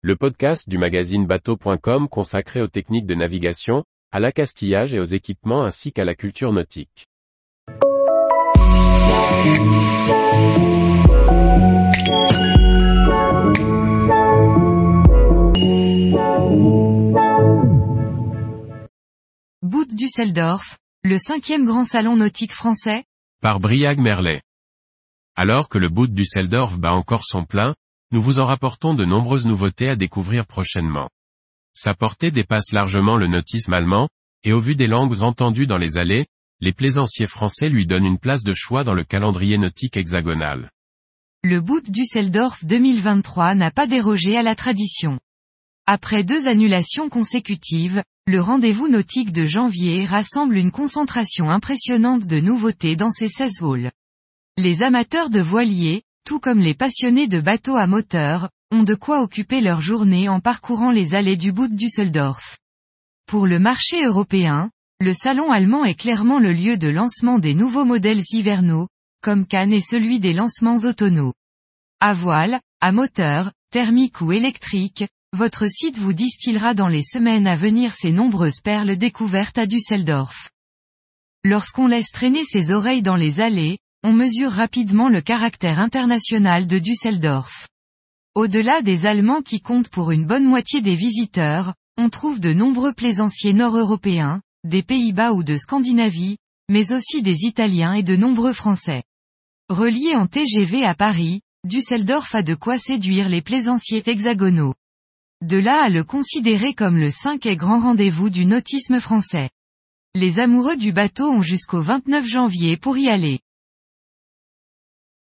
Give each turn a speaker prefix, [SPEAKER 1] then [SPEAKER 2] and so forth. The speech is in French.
[SPEAKER 1] le podcast du magazine bateau.com consacré aux techniques de navigation, à l'accastillage et aux équipements ainsi qu'à la culture nautique.
[SPEAKER 2] Bout Düsseldorf, le cinquième grand salon nautique français
[SPEAKER 1] Par Briag Merlet. Alors que le bout Düsseldorf bat encore son plein, nous vous en rapportons de nombreuses nouveautés à découvrir prochainement. Sa portée dépasse largement le nautisme allemand, et au vu des langues entendues dans les allées, les plaisanciers français lui donnent une place de choix dans le calendrier nautique hexagonal.
[SPEAKER 2] Le bout Düsseldorf 2023 n'a pas dérogé à la tradition. Après deux annulations consécutives, le rendez-vous nautique de janvier rassemble une concentration impressionnante de nouveautés dans ses 16 halls. Les amateurs de voiliers, tout comme les passionnés de bateaux à moteur, ont de quoi occuper leur journée en parcourant les allées du bout Düsseldorf. Pour le marché européen, le salon allemand est clairement le lieu de lancement des nouveaux modèles hivernaux, comme Cannes et celui des lancements automnaux. À voile, à moteur, thermique ou électrique, votre site vous distillera dans les semaines à venir ces nombreuses perles découvertes à Düsseldorf. Lorsqu'on laisse traîner ses oreilles dans les allées, on mesure rapidement le caractère international de Düsseldorf. Au-delà des Allemands qui comptent pour une bonne moitié des visiteurs, on trouve de nombreux plaisanciers nord-européens, des Pays-Bas ou de Scandinavie, mais aussi des Italiens et de nombreux Français. Relié en TGV à Paris, Düsseldorf a de quoi séduire les plaisanciers hexagonaux. De là à le considérer comme le cinquième grand rendez-vous du nautisme français. Les amoureux du bateau ont jusqu'au 29 janvier pour y aller.